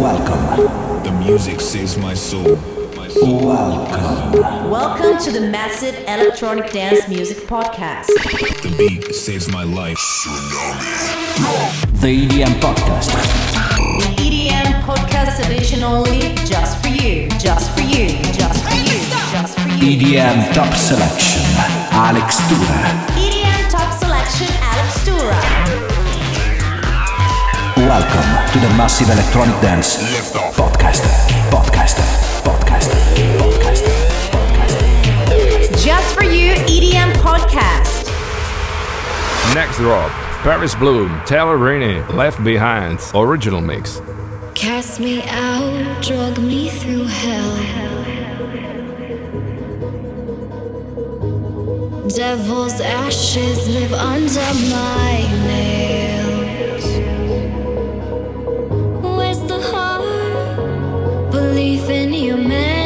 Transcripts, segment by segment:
Welcome. The music saves my soul. Welcome. Welcome to the Massive Electronic Dance Music Podcast. The beat saves my life. The EDM Podcast. The EDM Podcast edition only, just for you, just for you, just for you, just for you. EDM Top Selection. Alex Tura. EDM Top Selection, Welcome to the Massive Electronic Dance Lift off. Podcast. Podcast. Podcast. Podcast. Podcast. Just for you, EDM Podcast. Next drop, Paris Blohm, Taylr Renee, Left Behind, original mix. Cast me out, drug me through hell. Devil's ashes live under my nails. Belief in humanity.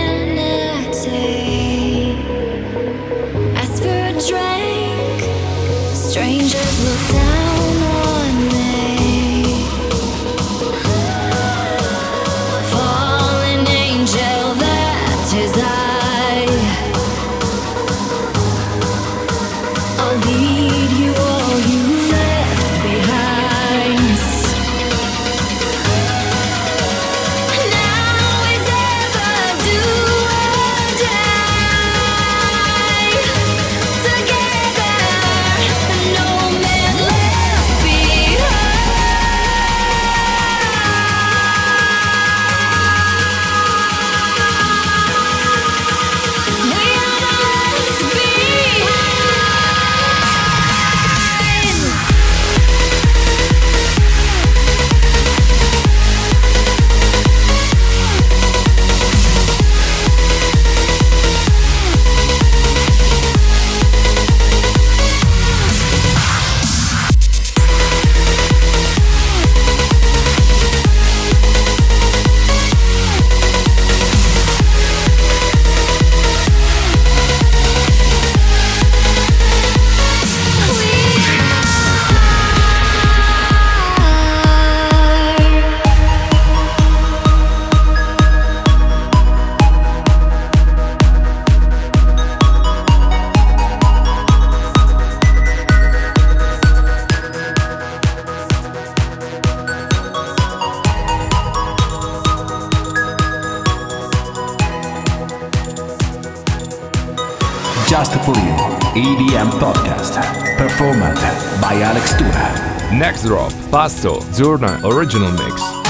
Pasto, Zurna, original mix.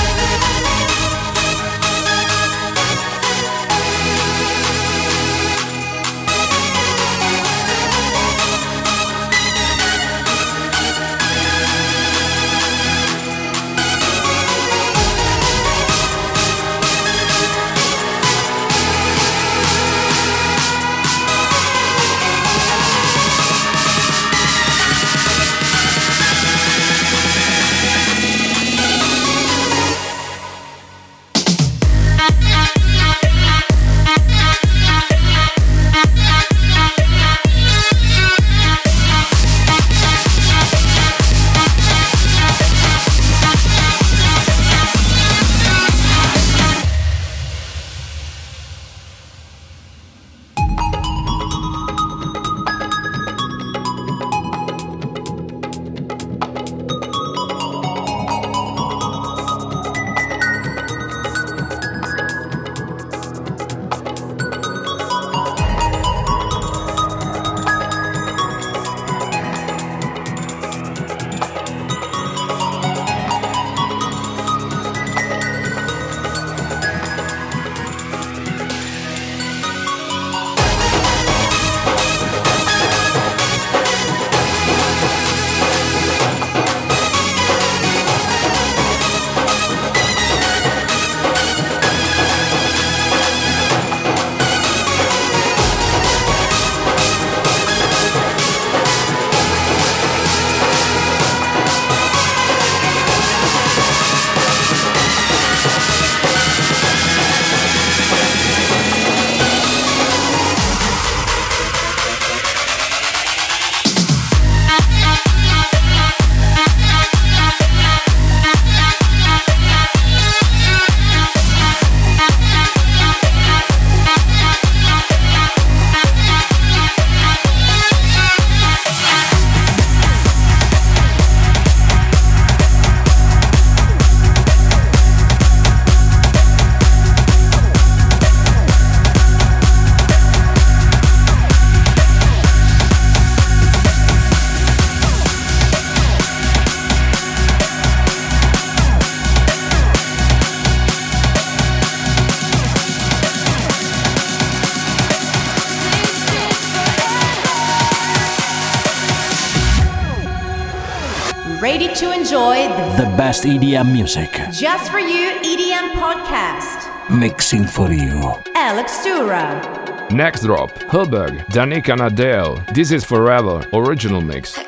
Enjoy the The best EDM music. Just for You EDM podcast. Mixing for you. Alex Tura. Next drop, Hubbard, Danica Nadell, This Is Forever, original mix.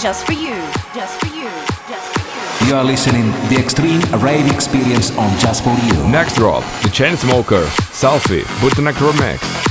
Just for you. Just for you. Just for you. You are listening the extreme rave experience on Just for You. Next drop, The Chainsmoker, Selfie, Bootleg Remix.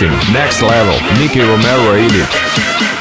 Next Level, Nicky Romero Edit.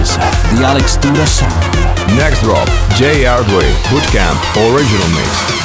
Is the Alex Tura Sound. Next drop, J. Hardway, Bootcamp, Original Mix.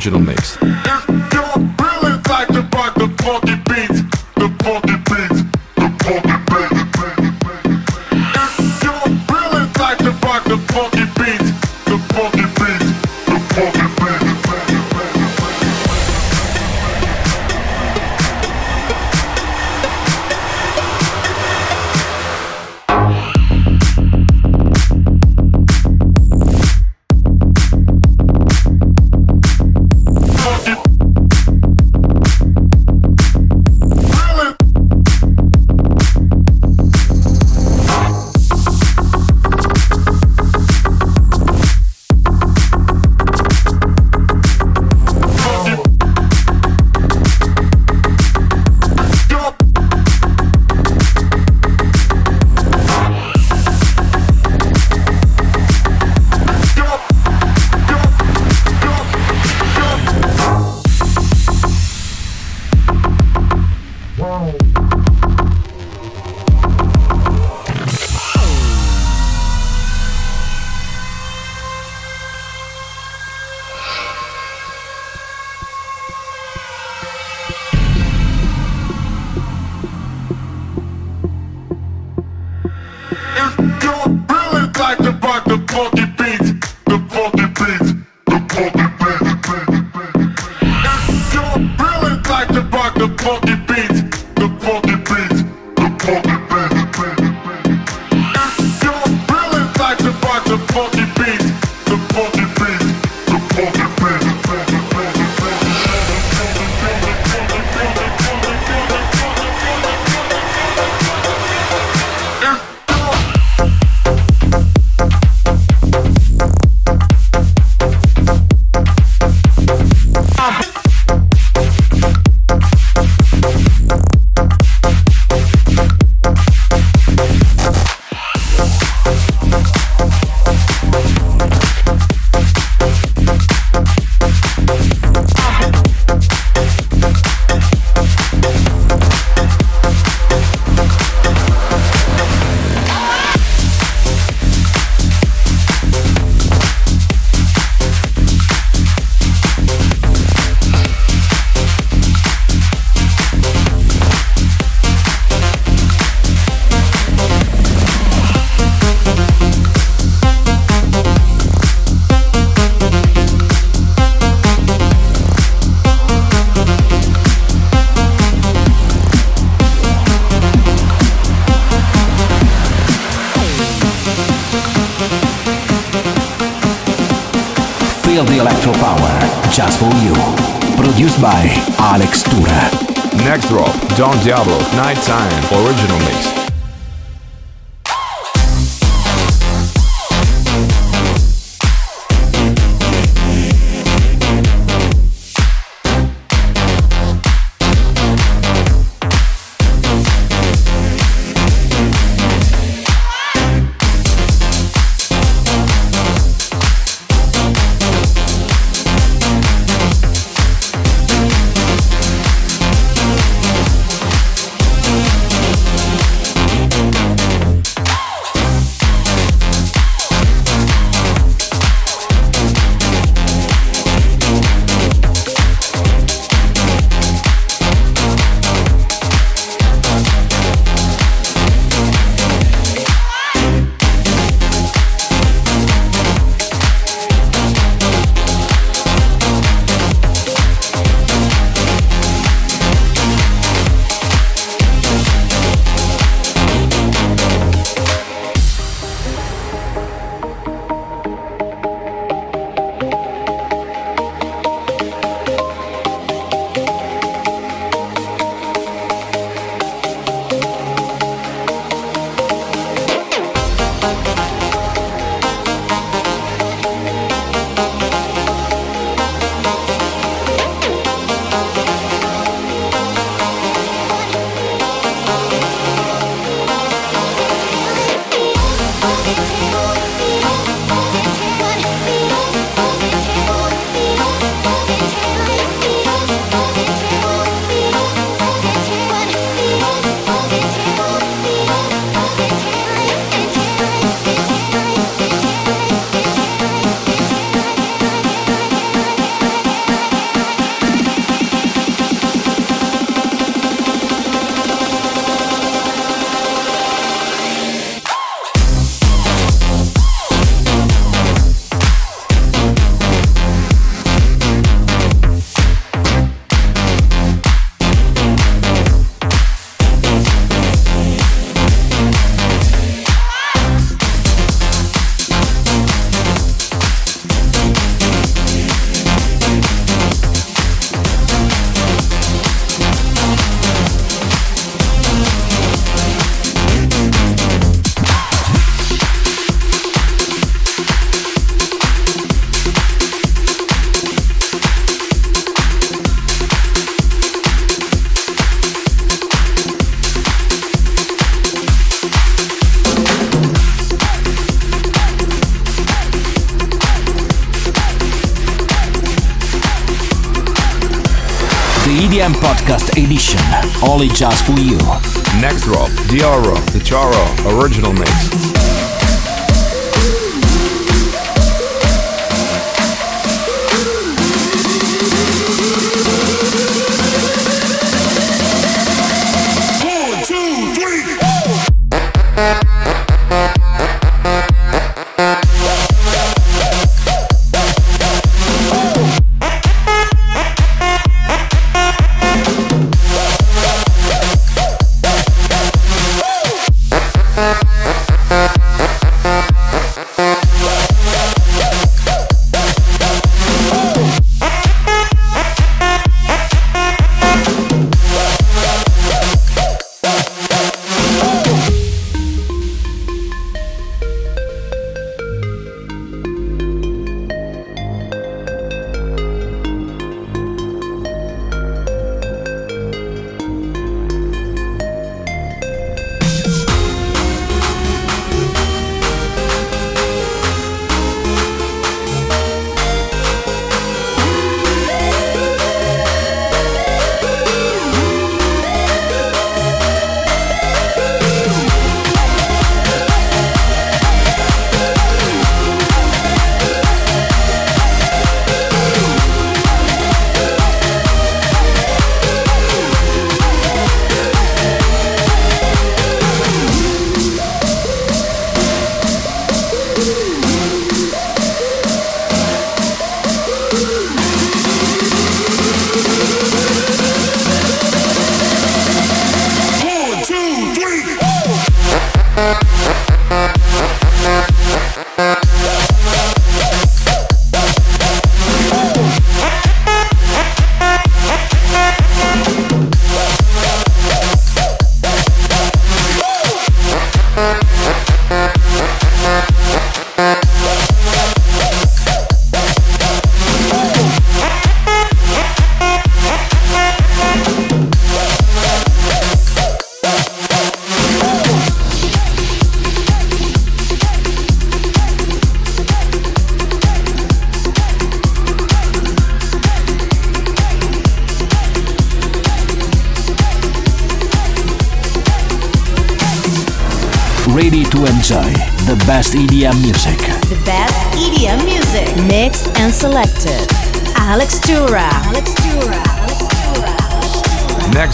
Funk, original mix. Don Diablo, Nighttime, only just for you. Next drop, Dyro, the Charo original mix.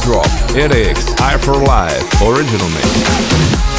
Drop, EDX, Eye for Life, original mix.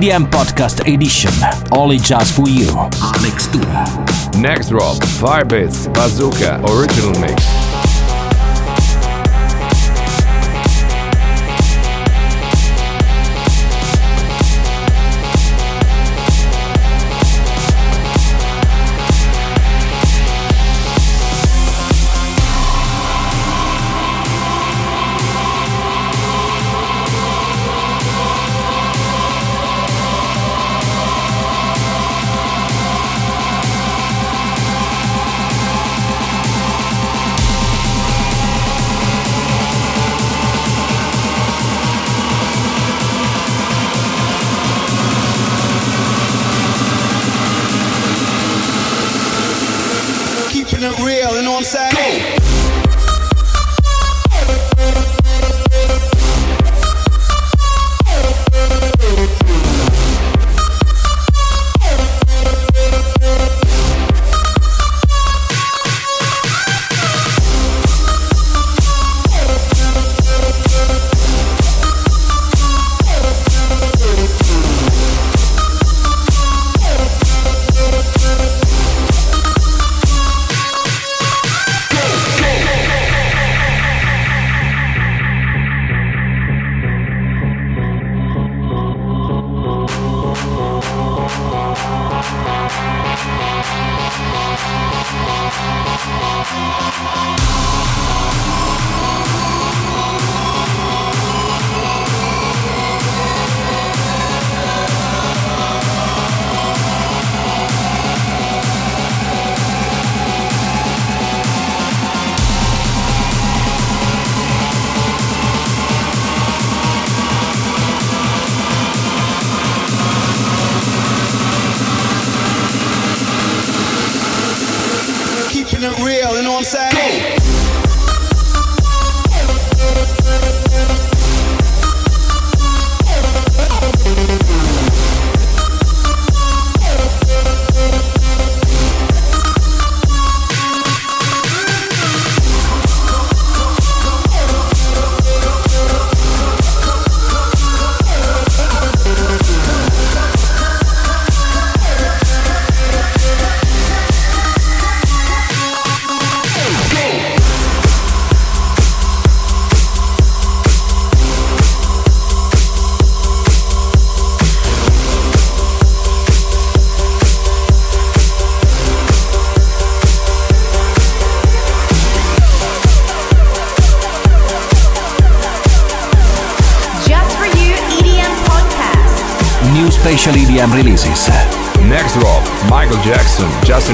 EDM Podcast Edition, only just for you. Alex Tura. Next drop, Firebeatz Bazooka Original Mix.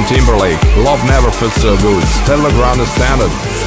Timberlake, Love Never Felt So Good, Telegram is Standard.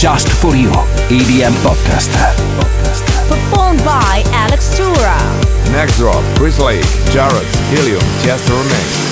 Just for You EDM Podcast. Performed by Alex Tura. Next drop, Chris Lake, Jared, Helium, Tiesto Remix.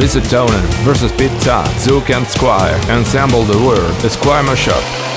Visit Tonen versus Pizza, Zook and Squire, Ensemble the Word, The Squire Mashup.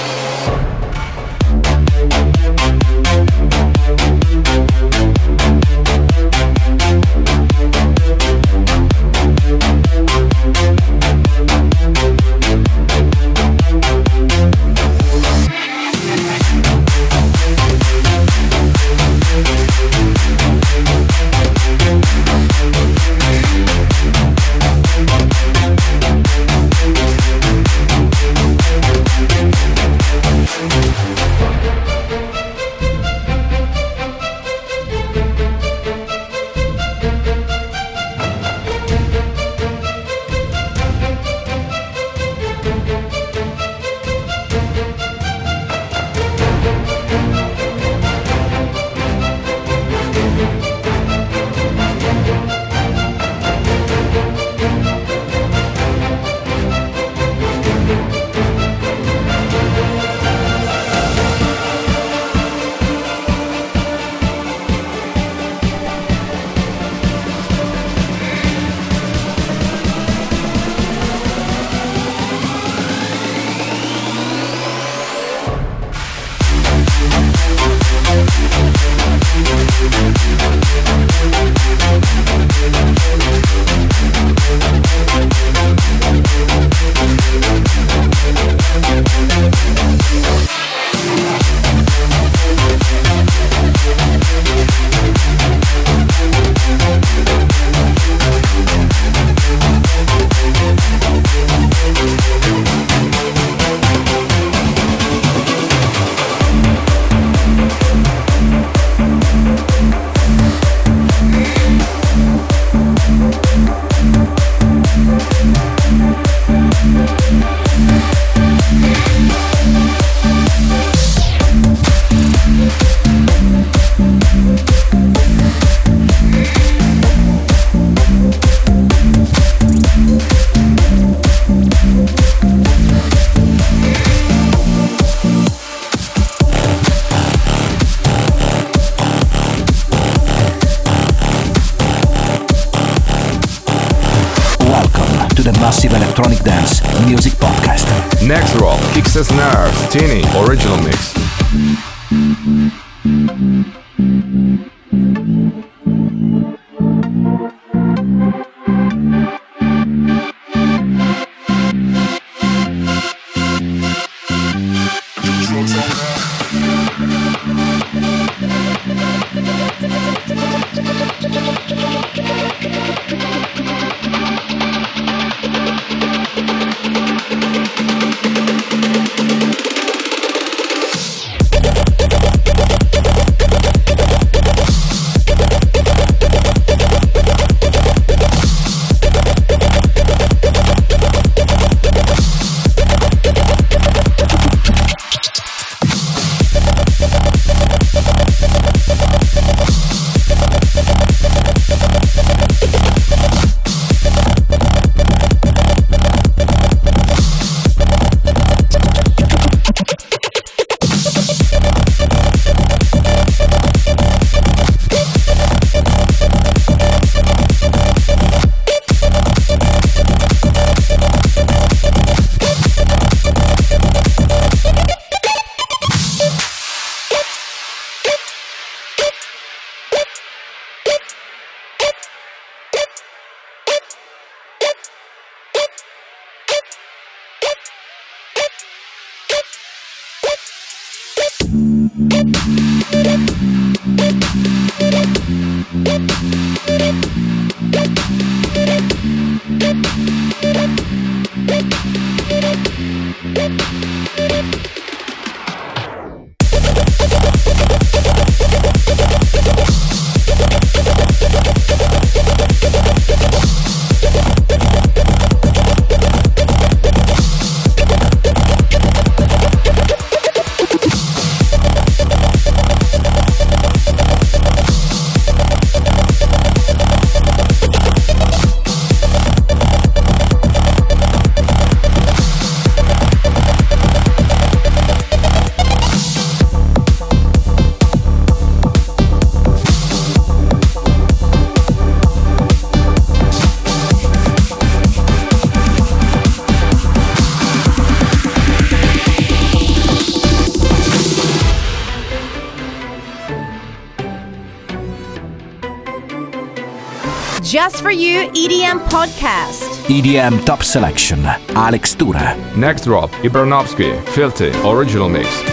EDM Podcast. EDM Top Selection. Alex Tura. Next drop, Ibranovski, Filthy, original mix.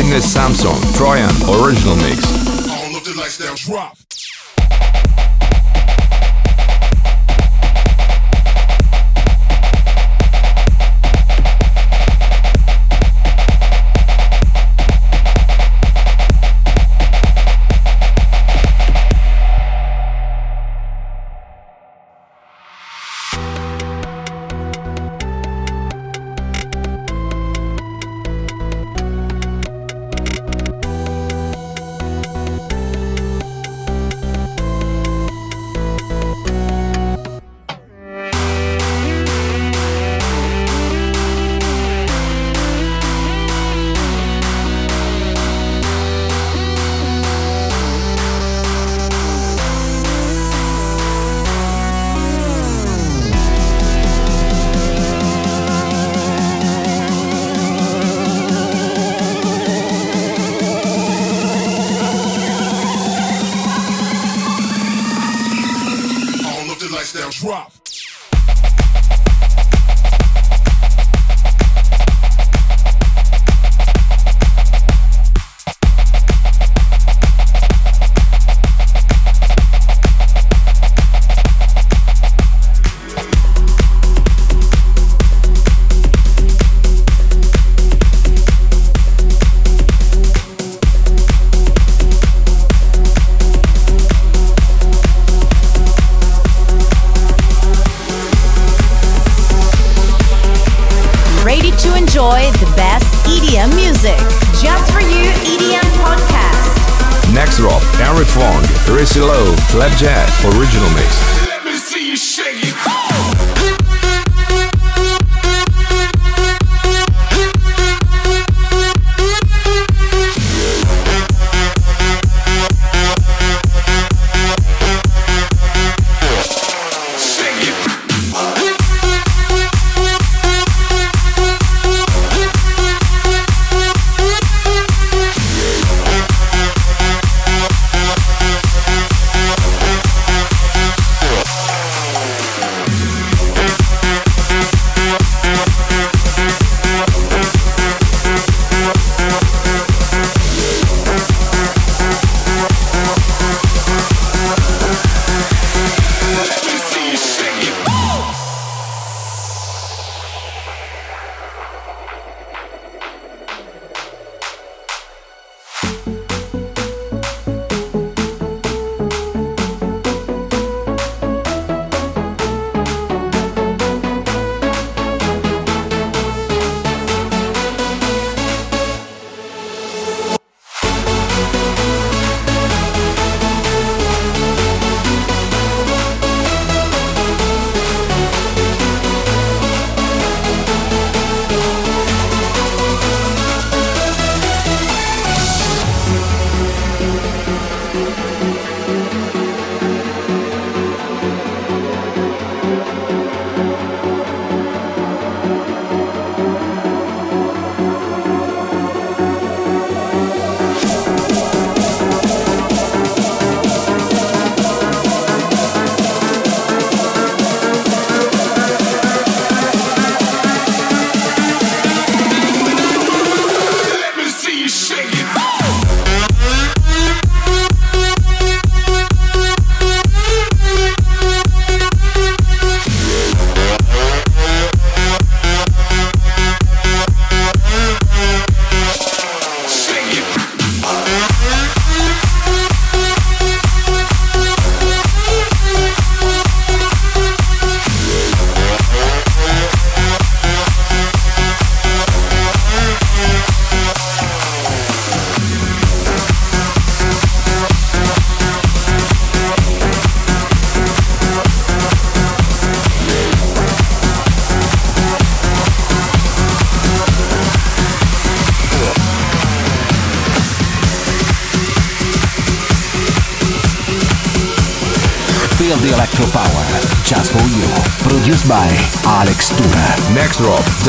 Singer Samsung Trojan Original Mix. Biggie.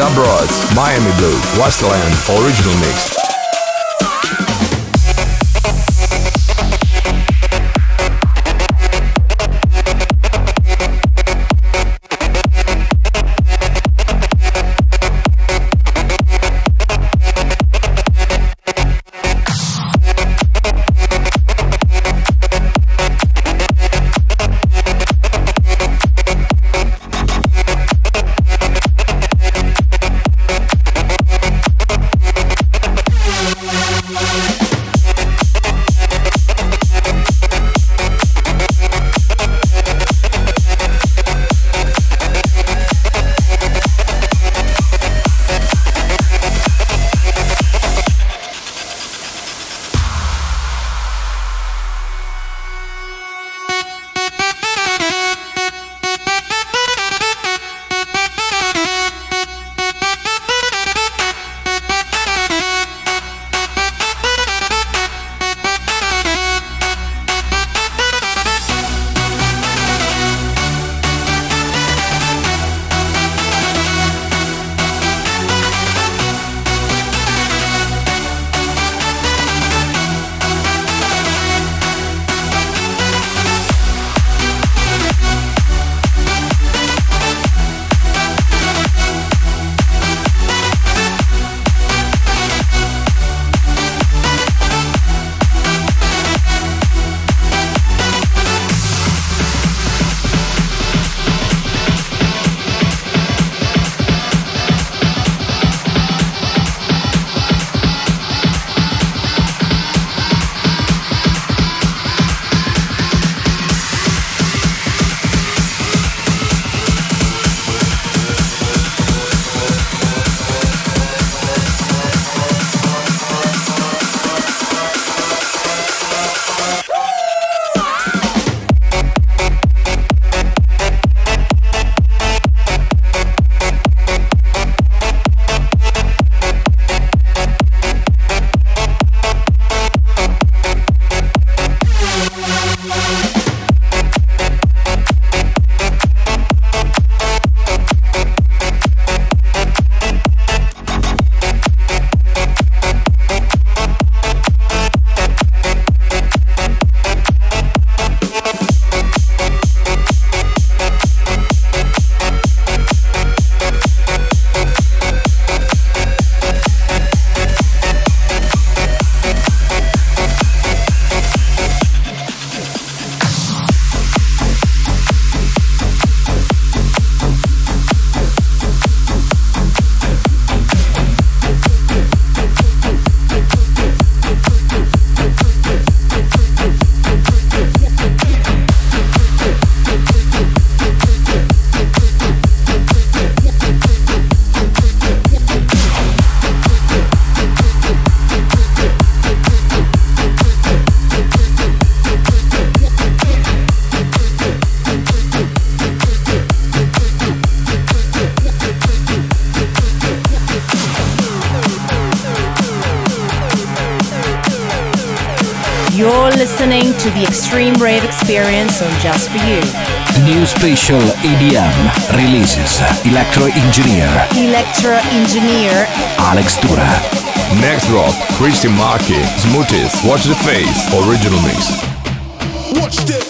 Dub Miami Blue, Westland, original mix. Experience on Just For You. New special EDM releases Electro Engineer Electro Engineer Alex Dura. Next drop, Cristian Marchi, Smoothies, Watch the Face, original mix. Watch their